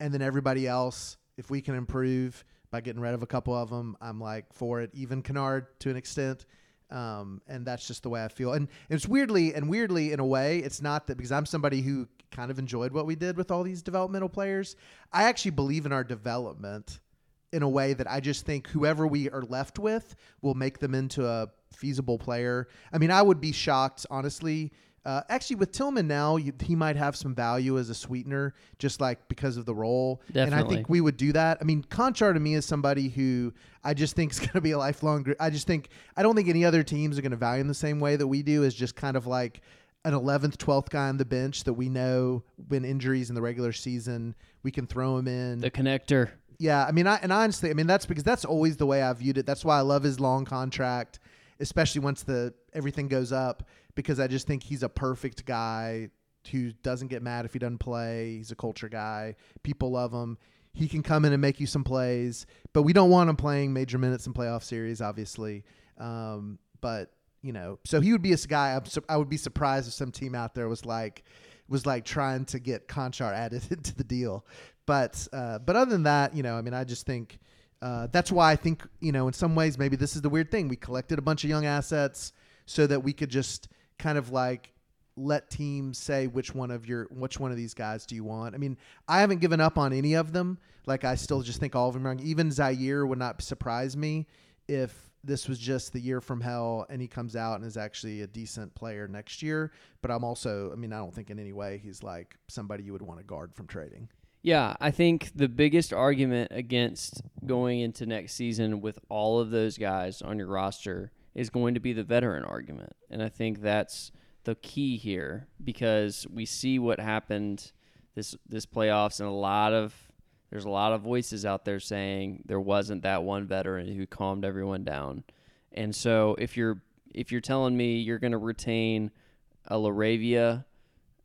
and then everybody else. If we can improve by getting rid of a couple of them, I'm like for it. Even Kennard to an extent. Um, and that's just the way I feel. And it's weirdly and weirdly in a way, it's not that because I'm somebody who kind of enjoyed what we did with all these developmental players. I actually believe in our development in a way that I just think whoever we are left with will make them into a feasible player. I mean, I would be shocked, honestly, Uh, actually, with Tillman now, you, he might have some value as a sweetener, just like because of the role. Definitely. And I think we would do that. I mean, Konchar to me is somebody who I just think is going to be a lifelong. I just think I don't think any other teams are going to value him the same way that we do. Is just kind of like an 11th, 12th guy on the bench that we know when injuries in the regular season we can throw him in. The connector. Yeah, I mean, I and honestly, I mean that's because that's always the way I viewed it. That's why I love his long contract, especially once the everything goes up, because I just think he's a perfect guy who doesn't get mad if he doesn't play. He's a culture guy. People love him. He can come in and make you some plays, but we don't want him playing major minutes in playoff series, obviously. Um, but you know, so he would be a guy. I'm, sur- I would be surprised if some team out there was like was like trying to get Konchar added into the deal. But uh, but other than that, you know, I mean, I just think uh, that's why I think you know, in some ways, maybe this is the weird thing. We collected a bunch of young assets so that we could just kind of like let teams say which one of your which one of these guys do you want. I mean, I haven't given up on any of them. Like I still just think all of them are. Even Ziaire would not surprise me if this was just the year from hell and he comes out and is actually a decent player next year. But I'm also, I mean, I don't think in any way he's like somebody you would want to guard from trading. Yeah, I think the biggest argument against going into next season with all of those guys on your roster is going to be the veteran argument. And I think that's the key here because we see what happened this this playoffs and a lot of there's a lot of voices out there saying there wasn't that one veteran who calmed everyone down. And so if you're if you're telling me you're going to retain a LaRavia,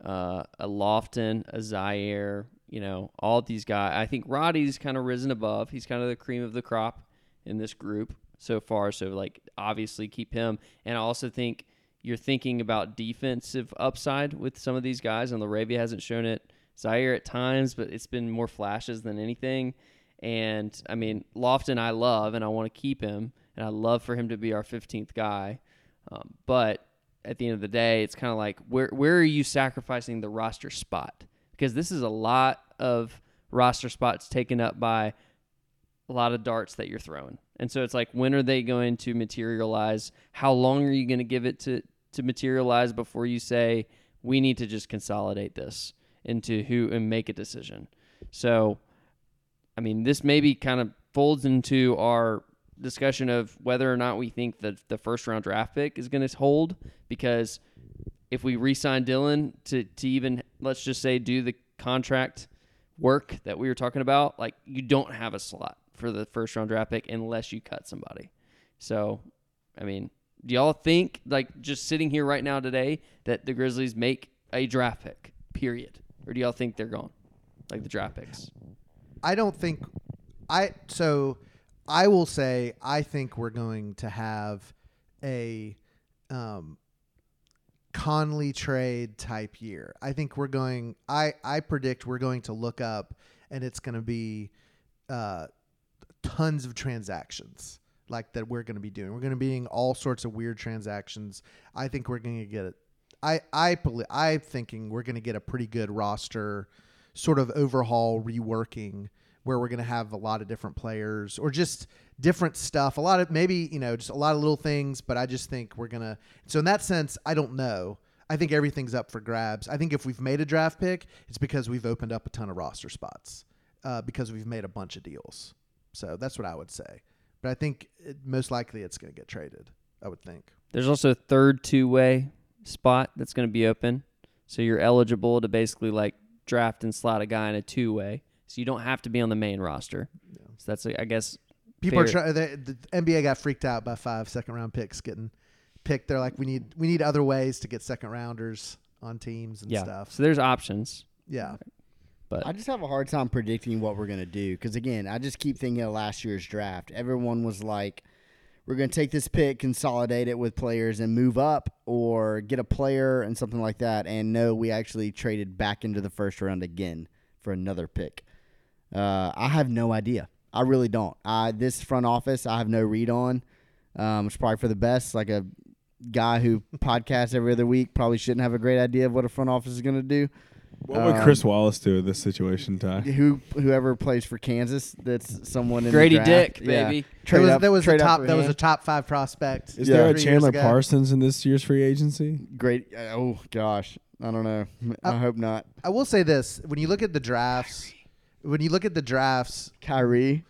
uh, a Lofton, a Ziaire, you know, all these guys. I think Roddy's kind of risen above. He's kind of the cream of the crop in this group so far. So, like, obviously keep him. And I also think you're thinking about defensive upside with some of these guys, and LaRavia hasn't shown it. Ziaire at times, but it's been more flashes than anything. And I mean, Lofton, I love, and I want to keep him, and I love for him to be our 15th guy. Um, but at the end of the day, it's kind of like where where are you sacrificing the roster spot? Because this is a lot of roster spots taken up by a lot of darts that you're throwing. And so it's like when are they going to materialize? How long are you going to give it to to materialize before you say we need to just consolidate this into who and make a decision? So I mean, this maybe kind of folds into our discussion of whether or not we think that the first round draft pick is going to hold because if we re-sign Dillon to to even let's just say do the contract work that we were talking about, like you don't have a slot for the first round draft pick unless you cut somebody. So, I mean, do y'all think like just sitting here right now today that the Grizzlies make a draft pick? Period. Or do y'all think they're gone? Like the draft picks? I don't think I so I will say I think we're going to have a um Conley trade type year. I think we're going I I predict we're going to look up and it's going to be uh tons of transactions like that we're going to be doing. We're going to be doing all sorts of weird transactions. I think we're going to get it. I I I'm thinking we're going to get a pretty good roster sort of overhaul reworking where we're going to have a lot of different players or just different stuff. A lot of maybe you know just a lot of little things but i just think we're to so in that sense i don't know. I think everything's up for grabs. I think if we've made a draft pick it's because we've opened up a ton of roster spots uh, because we've made a bunch of deals. So that's what i would say. But i think it, most likely it's going to get traded i would think. There's also a third two way spot that's going to be open. So you're eligible to basically like draft and slot a guy in a two way. So you don't have to be on the main roster. So that's, I guess, People are trying. The, the NBA got freaked out by five second round picks getting picked. They're like, we need we need other ways to get second rounders on teams and yeah. stuff. So there's options. Yeah, But I just have a hard time predicting what we're gonna do because again, I just keep thinking of last year's draft. Everyone was like, "We're gonna take this pick, consolidate it with players, and move up, or get a player and something like that." And no, we actually traded back into the first round again for another pick. Uh, I have no idea. I really don't. I this front office, I have no read on. Um, it's probably for the best. Like a guy who podcasts every other week probably shouldn't have a great idea of what a front office is gonna do. What would Um, Chris Wallace do in this situation, Ty? Who whoever plays for Kansas, that's someone in Grady the draft. Dick, Yeah. baby. That Trade was, up- that was a trade up top. for That was him. a top five prospect. Is Yeah. there a Three years Chandler ago. Parsons in this year's free agency? great. Oh gosh, I don't know. I Uh, hope not. I will say this: when you look at the drafts, when you look at the drafts, Kyrie.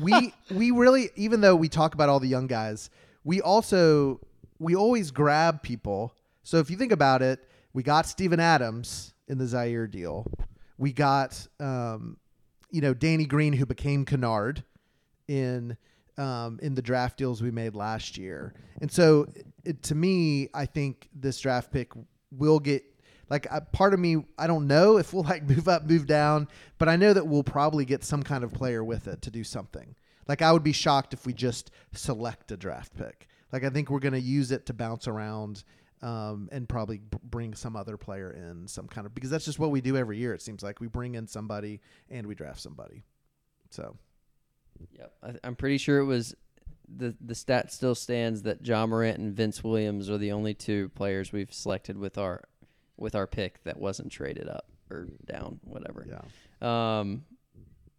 we we really even though we talk about all the young guys, we also we always grab people. So if you think about it, we got Steven Adams in the Ziaire deal. We got um, you know Danny Green who became Kennard in um, in the draft deals we made last year. And so it, to me, I think this draft pick will get like part of me I don't know if we'll like move up, move down, but I know that we'll probably get some kind of player with it to do something. Like I would be shocked if we just select a draft pick. Like I think we're going to use it to bounce around um, and probably b- bring some other player in, some kind of because that's just what we do every year. It seems like we bring in somebody and we draft somebody. So Yep. I, I'm pretty sure it was the the stat still stands that Ja Morant and Vince Williams are the only two players we've selected with our with our pick that wasn't traded up or down, whatever. yeah, Um,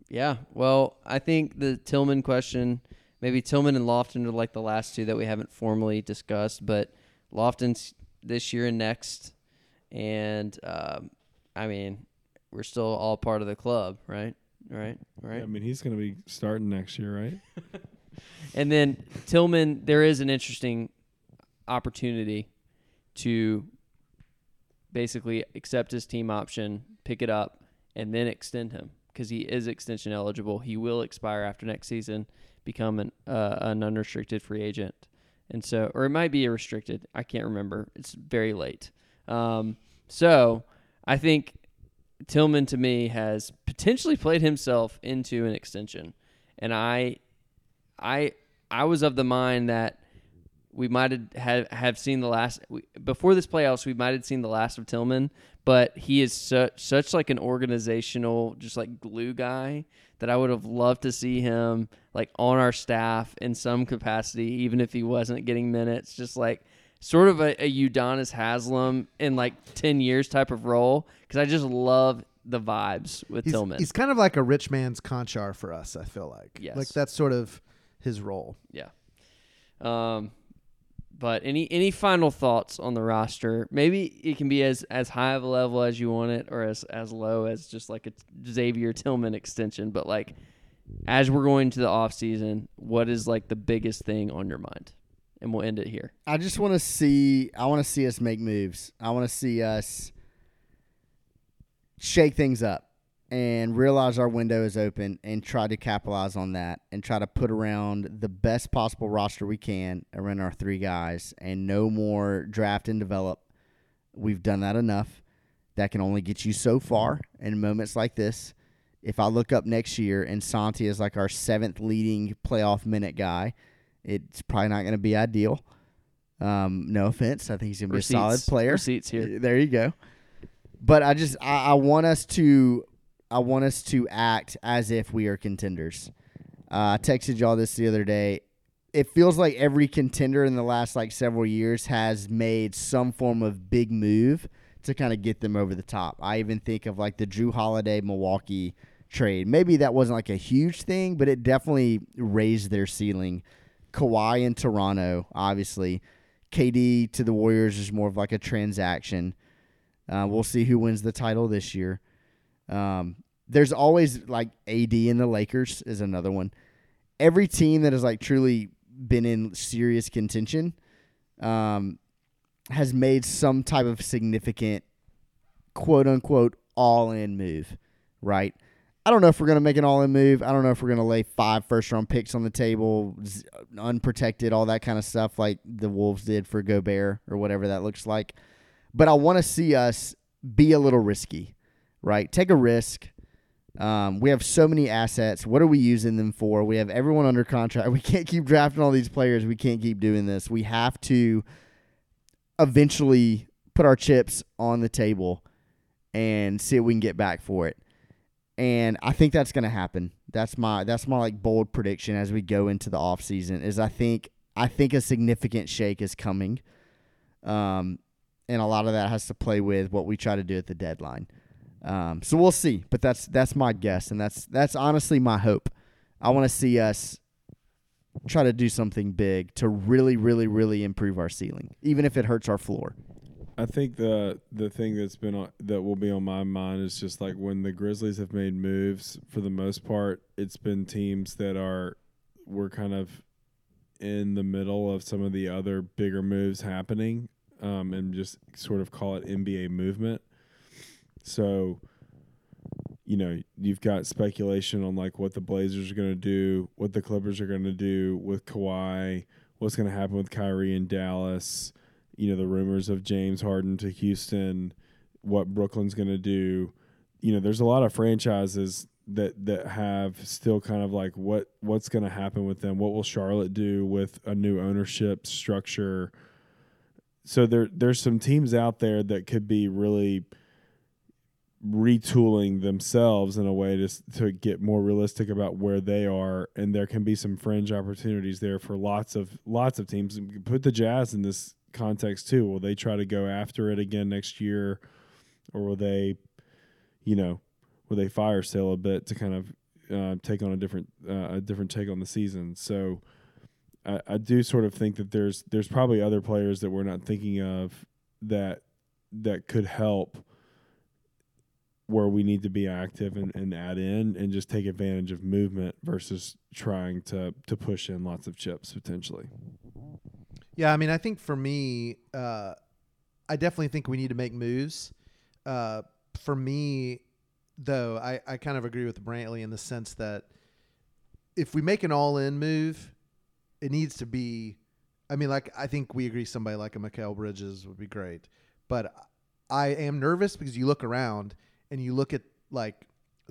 yeah. Well, I think the Tillman question, maybe Tillman and Lofton are like the last two that we haven't formally discussed, but Lofton's this year and next, and um, I mean, we're still all part of the club, right? Right. Right. I mean, he's going to be starting next year, right? And then Tillman, there is an interesting opportunity to basically accept his team option, pick it up, and then extend him because he is extension eligible. He will expire after next season, become an uh, an unrestricted free agent, and so or it might be restricted. I can't remember. It's very late. Um, so I think Tillman to me has potentially played himself into an extension, and I I I was of the mind that we might have have, seen the last we, before this playoffs. We might have seen the last of Tillman, but he is such such like an organizational, just like glue guy that I would have loved to see him like on our staff in some capacity, even if he wasn't getting minutes. Just like sort of a, a Udonis Haslem in like ten years type of role because I just love the vibes with he's, Tillman. he's kind of like a rich man's Konchar for us. I feel like, Yes. like that's sort of his role. Yeah. Um, but any any final thoughts on the roster? Maybe it can be as as high of a level as you want it, or as as low as just like a Xavier Tillman extension. But like, as we're going to the off season, what is like the biggest thing on your mind? And we'll end it here. I just want to see. I want to see us make moves. I want to see us shake things up and realize our window is open and try to capitalize on that and try to put around the best possible roster we can around our three guys and no more draft and develop. We've done that enough. That can only get you so far in moments like this. If I look up next year and Santi is like our seventh leading playoff minute guy, it's probably not going to be ideal. Um, no offense. I think he's going to be a solid player. Receipts here. There you go. But I just I, I want us to I want us to act as if we are contenders. Uh, I texted y'all this the other day. It feels like every contender in the last like several years has made some form of big move to kind of get them over the top. I even think of like the Jrue Holiday Milwaukee trade. Maybe that wasn't like a huge thing, but it definitely raised their ceiling. Kawhi in Toronto, obviously. KD to the Warriors is more of like a transaction. Uh, we'll see who wins the title this year. Um, there's always like AD in the Lakers is another one. Every team that has like truly been in serious contention um, has made some type of significant quote unquote all in move, right? I don't know if we're going to make an all in move. I don't know if we're going to lay five first round picks on the table, unprotected, all that kind of stuff like the Wolves did for Gobert or whatever that looks like. But I want to see us be a little risky, right? Take a risk. Um, we have so many assets. What are we using them for? We have everyone under contract. We can't keep drafting all these players. We can't keep doing this. We have to eventually put our chips on the table and see if we can get back for it. And I think that's going to happen. That's my that's my like bold prediction as we go into the off season is I think I think a significant shake is coming. Um and a lot of that has to play with what we try to do at the deadline. Um, so we'll see, but that's that's my guess, and that's that's honestly my hope. I want to see us try to do something big to really, really, really improve our ceiling, even if it hurts our floor. I think the the thing that's been on, that will be on my mind is just like when the Grizzlies have made moves. For the most part, it's been teams that are were kind of in the middle of some of the other bigger moves happening, um, and just sort of call it NBA movement. So, you know, you've got speculation on like what the Blazers are going to do, what the Clippers are going to do with Kawhi, what's going to happen with Kyrie in Dallas. You know, the rumors of James Harden to Houston, what Brooklyn's going to do. You know, there's a lot of franchises that that have still kind of like what what's going to happen with them. What will Charlotte do with a new ownership structure? So there there's some teams out there that could be really retooling themselves in a way to to get more realistic about where they are and there can be some fringe opportunities there for lots of lots of teams. Put the jazz in this context too. Will they try to go after it again next year or will they you know will they fire sale a bit to kind of uh, take on a different uh, a different take on the season? So I, I do sort of think that there's there's probably other players that we're not thinking of that that could help where we need to be active and, and add in and just take advantage of movement versus trying to to push in lots of chips potentially. Yeah, I mean, I think for me, uh, I definitely think we need to make moves. Uh, for me, though, I, I kind of agree with Brantley in the sense that if we make an all in move, it needs to be. I mean, like, I think we agree somebody like a Mikal Bridges would be great. But I am nervous because you look around and you look at, like,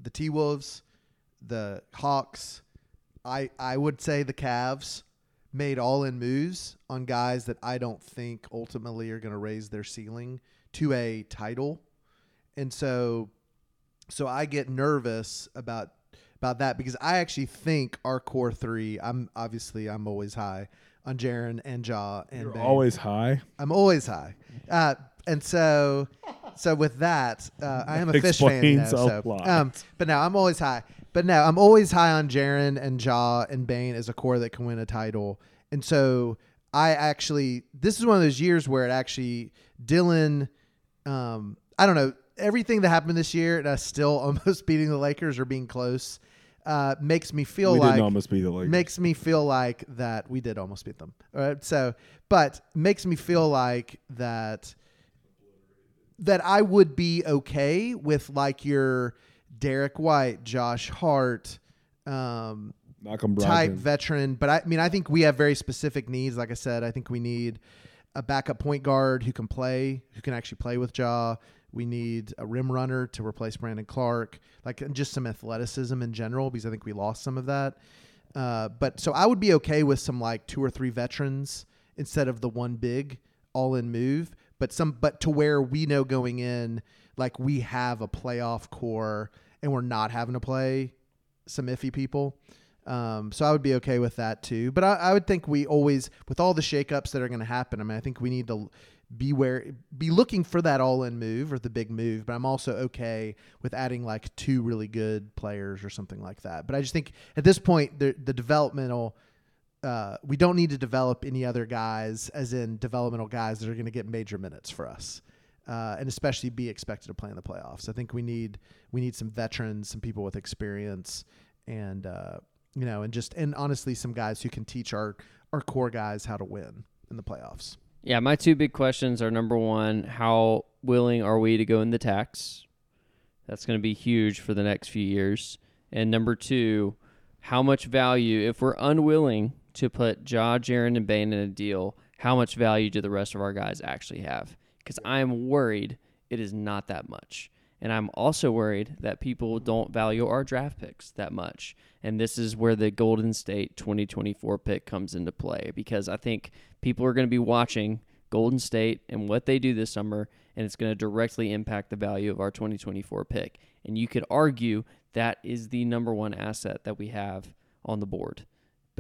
the T Wolves, the Hawks, I, I would say the Cavs made all in moves on guys that I don't think ultimately are going to raise their ceiling to a title. And so so I get nervous about about that because I actually think our core 3 I'm obviously I'm always high on Jaren and Ja and You're Bane. always high. I'm always high. Uh, and so, so with that, uh, I am a Phish fan. Know, a so, lot. um, but now I'm always high. But now I'm always high on Jaren and Ja and Bane as a core that can win a title. And so I actually, this is one of those years where it actually, Dillon, um, I don't know, everything that happened this year and us still almost beating the Lakers or being close, uh, makes me feel we like didn't almost be the Lakers. makes me feel like that we did almost beat them. All right. So, but makes me feel like that that I would be okay with like your Derrick White, Josh Hart, um, Malcolm type veteran. But I, I mean, I think we have very specific needs. Like I said, I think we need a backup point guard who can play, who can actually play with Ja. We need a rim runner to replace Brandon Clarke, like just some athleticism in general, because I think we lost some of that. Uh, but so I would be okay with some like two or three veterans instead of the one big all in move, but some but to where we know going in like we have a playoff core and we're not having to play some iffy people. Um, so I would be okay with that too. But I, I would think we always, with all the shakeups that are going to happen, I mean, I think we need to be where, be looking for that all in move or the big move. But I'm also okay with adding like two really good players or something like that. But I just think at this point, the, the developmental, uh, we don't need to develop any other guys, as in developmental guys that are going to get major minutes for us. Uh, and especially be expected to play in the playoffs. I think we need we need some veterans, some people with experience, and uh, you know, and just and honestly, some guys who can teach our our core guys how to win in the playoffs. Yeah, my two big questions are number one, how willing are we to go in the tax? That's going to be huge for the next few years. And number two, how much value, if we're unwilling to put Ja, Jaren, and Bane in a deal, how much value do the rest of our guys actually have? Because I'm worried it is not that much. And I'm also worried that people don't value our draft picks that much. And this is where the Golden State 2024 pick comes into play because I think people are going to be watching Golden State and what they do this summer, and it's going to directly impact the value of our 2024 pick. And you could argue that is the number one asset that we have on the board,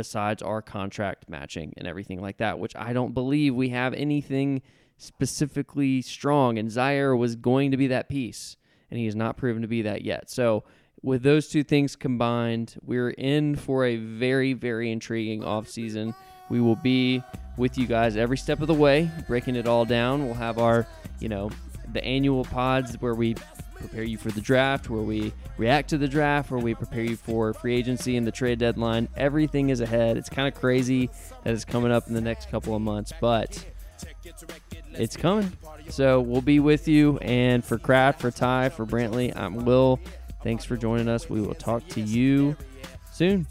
besides our contract matching and everything like that, which I don't believe we have anything specifically strong, and Ziaire was going to be that piece, and he has not proven to be that yet. So, with those two things combined, we're in for a very, very intriguing offseason. We will be with you guys every step of the way, breaking it all down. We'll have our, you know, the annual pods where we prepare you for the draft, where we react to the draft, where we prepare you for free agency and the trade deadline. Everything is ahead. It's kind of crazy that it's coming up in the next couple of months, but it's coming. So we'll be with you. And for Kraft, for Ty, for Brantley, I'm Will. Thanks for joining us. We will talk to you soon.